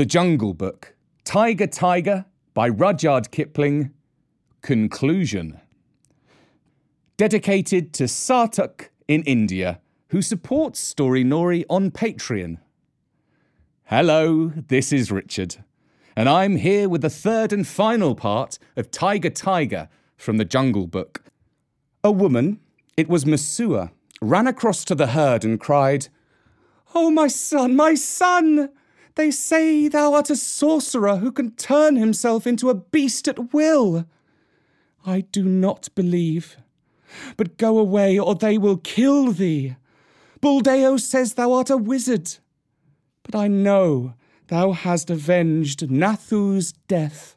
The Jungle Book, Tiger Tiger by Rudyard Kipling. Conclusion. Dedicated to Sartak in India, who supports Storynory on Patreon. Hello, this is Richard, and I'm here with the third and final part of Tiger Tiger from the Jungle Book. A woman, it was Messua, ran across to the herd and cried, Oh, my son, my son! They say thou art a sorcerer who can turn himself into a beast at will. I do not believe. But go away, or they will kill thee. Buldeo says thou art a wizard. But I know thou hast avenged Nathu's death.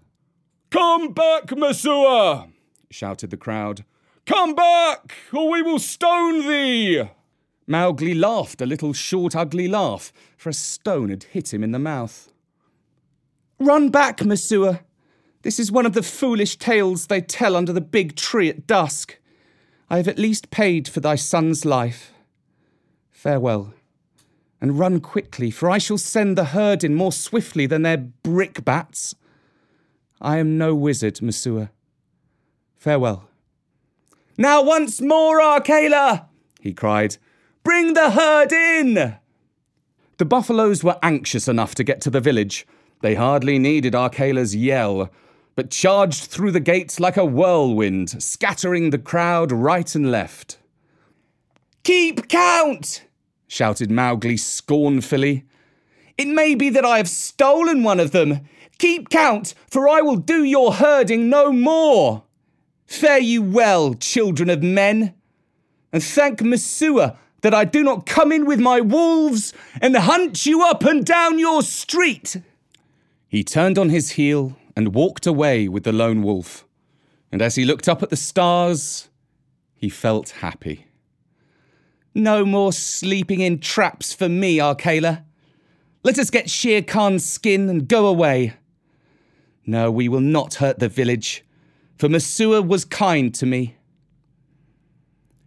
Come back, Messua! shouted the crowd. Come back, or we will stone thee! Mowgli laughed a little short, ugly laugh, for a stone had hit him in the mouth. Run back, Messua! This is one of the foolish tales they tell under the big tree at dusk. I have at least paid for thy son's life. Farewell, and run quickly, for I shall send the herd in more swiftly than their brickbats. I am no wizard, Messua. Farewell. Now once more, Akela! he cried. Bring the herd in! The buffaloes were anxious enough to get to the village. They hardly needed Akela's yell, but charged through the gates like a whirlwind, scattering the crowd right and left. Keep count! shouted Mowgli scornfully. It may be that I have stolen one of them. Keep count, for I will do your herding no more. Fare you well, children of men, and thank Messua that I do not come in with my wolves and hunt you up and down your street. He turned on his heel and walked away with the lone wolf. And as he looked up at the stars, he felt happy. No more sleeping in traps for me, Akela. Let us get Shere Khan's skin and go away. No, we will not hurt the village, for Messua was kind to me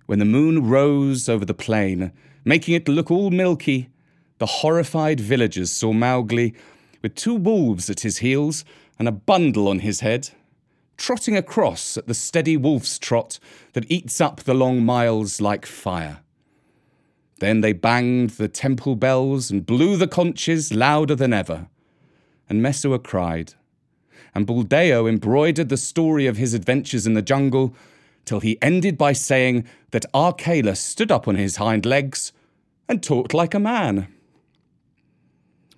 when the moon rose over the plain, making it look all milky, the horrified villagers saw Mowgli with two wolves at his heels and a bundle on his head, trotting across at the steady wolf's trot that eats up the long miles like fire. Then they banged the temple bells and blew the conches louder than ever, and Messua cried, and Buldeo embroidered the story of his adventures in the jungle till he ended by saying that Akela stood up on his hind legs and talked like a man.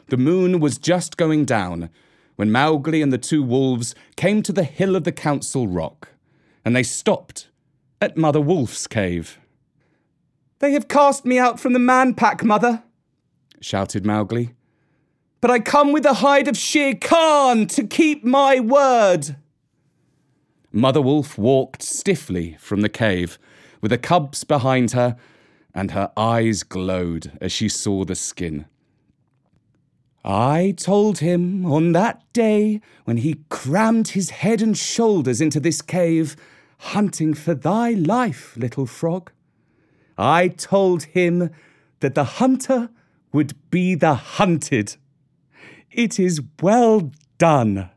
The moon was just going down when Mowgli and the two wolves came to the hill of the Council Rock, and they stopped at Mother Wolf's cave. They have cast me out from the man pack, Mother, shouted Mowgli. But I come with the hide of Shere Khan to keep my word. Mother Wolf walked stiffly from the cave, with the cubs behind her, and her eyes glowed as she saw the skin. I told him on that day when he crammed his head and shoulders into this cave, hunting for thy life, little frog. I told him that the hunter would be the hunted. It is well done.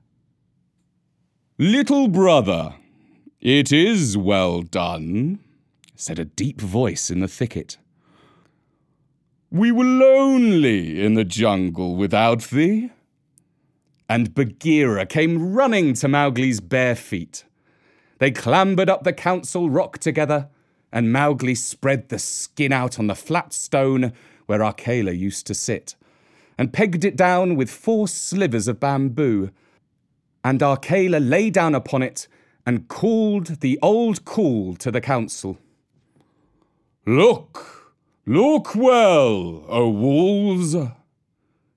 Little brother, it is well done, said a deep voice in the thicket. We were lonely in the jungle without thee. And Bagheera came running to Mowgli's bare feet. They clambered up the council rock together, and Mowgli spread the skin out on the flat stone where Akela used to sit, and pegged it down with four slivers of bamboo and Akela lay down upon it and called the old call to the council. Look, look well, O wolves!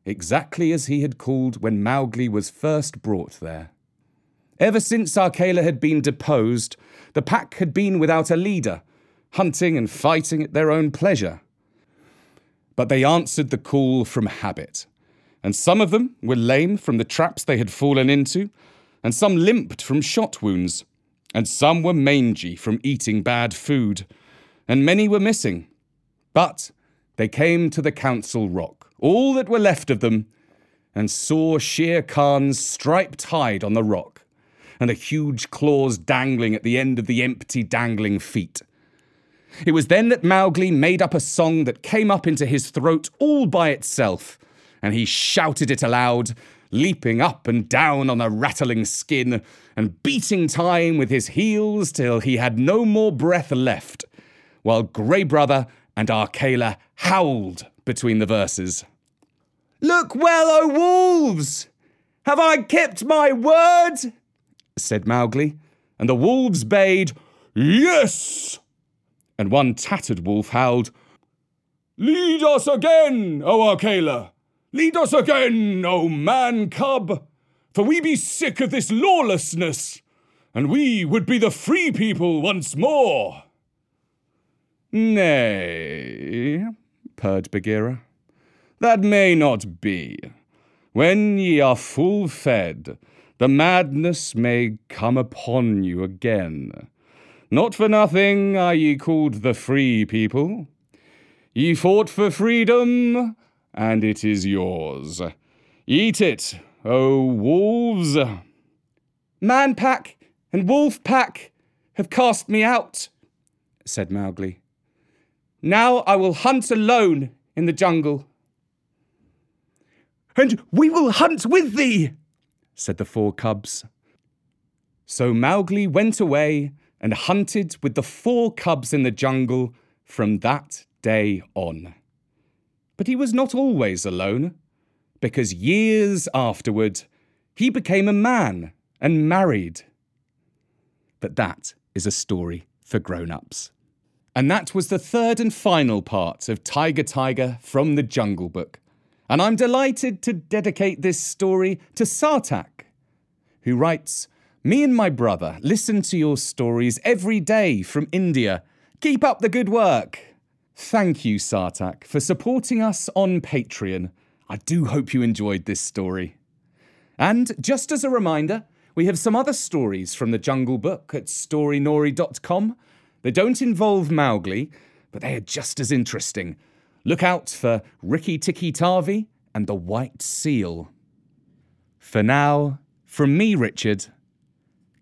Exactly as he had called when Mowgli was first brought there. Ever since Akela had been deposed, the pack had been without a leader, hunting and fighting at their own pleasure. But they answered the call from habit and some of them were lame from the traps they had fallen into, and some limped from shot wounds, and some were mangy from eating bad food, and many were missing. But they came to the Council Rock, all that were left of them, and saw Shere Khan's striped hide on the rock and the huge claws dangling at the end of the empty dangling feet. It was then that Mowgli made up a song that came up into his throat all by itself, and he shouted it aloud, leaping up and down on the rattling skin and beating time with his heels till he had no more breath left, while Grey Brother and Akela howled between the verses. Look well, O wolves! Have I kept my word? said Mowgli, and the wolves bayed, Yes! And one tattered wolf howled, Lead us again, O Akela! Lead us again, O man cub! For we be sick of this lawlessness, and we would be the free people once more. Nay, purred Bagheera, that may not be. When ye are full fed, the madness may come upon you again. Not for nothing are ye called the free people. Ye fought for freedom, and it is yours. Eat it, O wolves. Man pack and wolf pack have cast me out, said Mowgli. Now I will hunt alone in the jungle. And we will hunt with thee, said the four cubs. So Mowgli went away and hunted with the four cubs in the jungle from that day on. But he was not always alone, because years afterward he became a man and married. But that is a story for grown ups. And that was the third and final part of Tiger Tiger from the Jungle Book. And I'm delighted to dedicate this story to Sartak, who writes Me and my brother listen to your stories every day from India. Keep up the good work. Thank you, Sartak, for supporting us on Patreon. I do hope you enjoyed this story. And just as a reminder, we have some other stories from the Jungle Book at storynory.com. They don't involve Mowgli, but they are just as interesting. Look out for Rikki Tikki Tavi and the White Seal. For now, from me, Richard,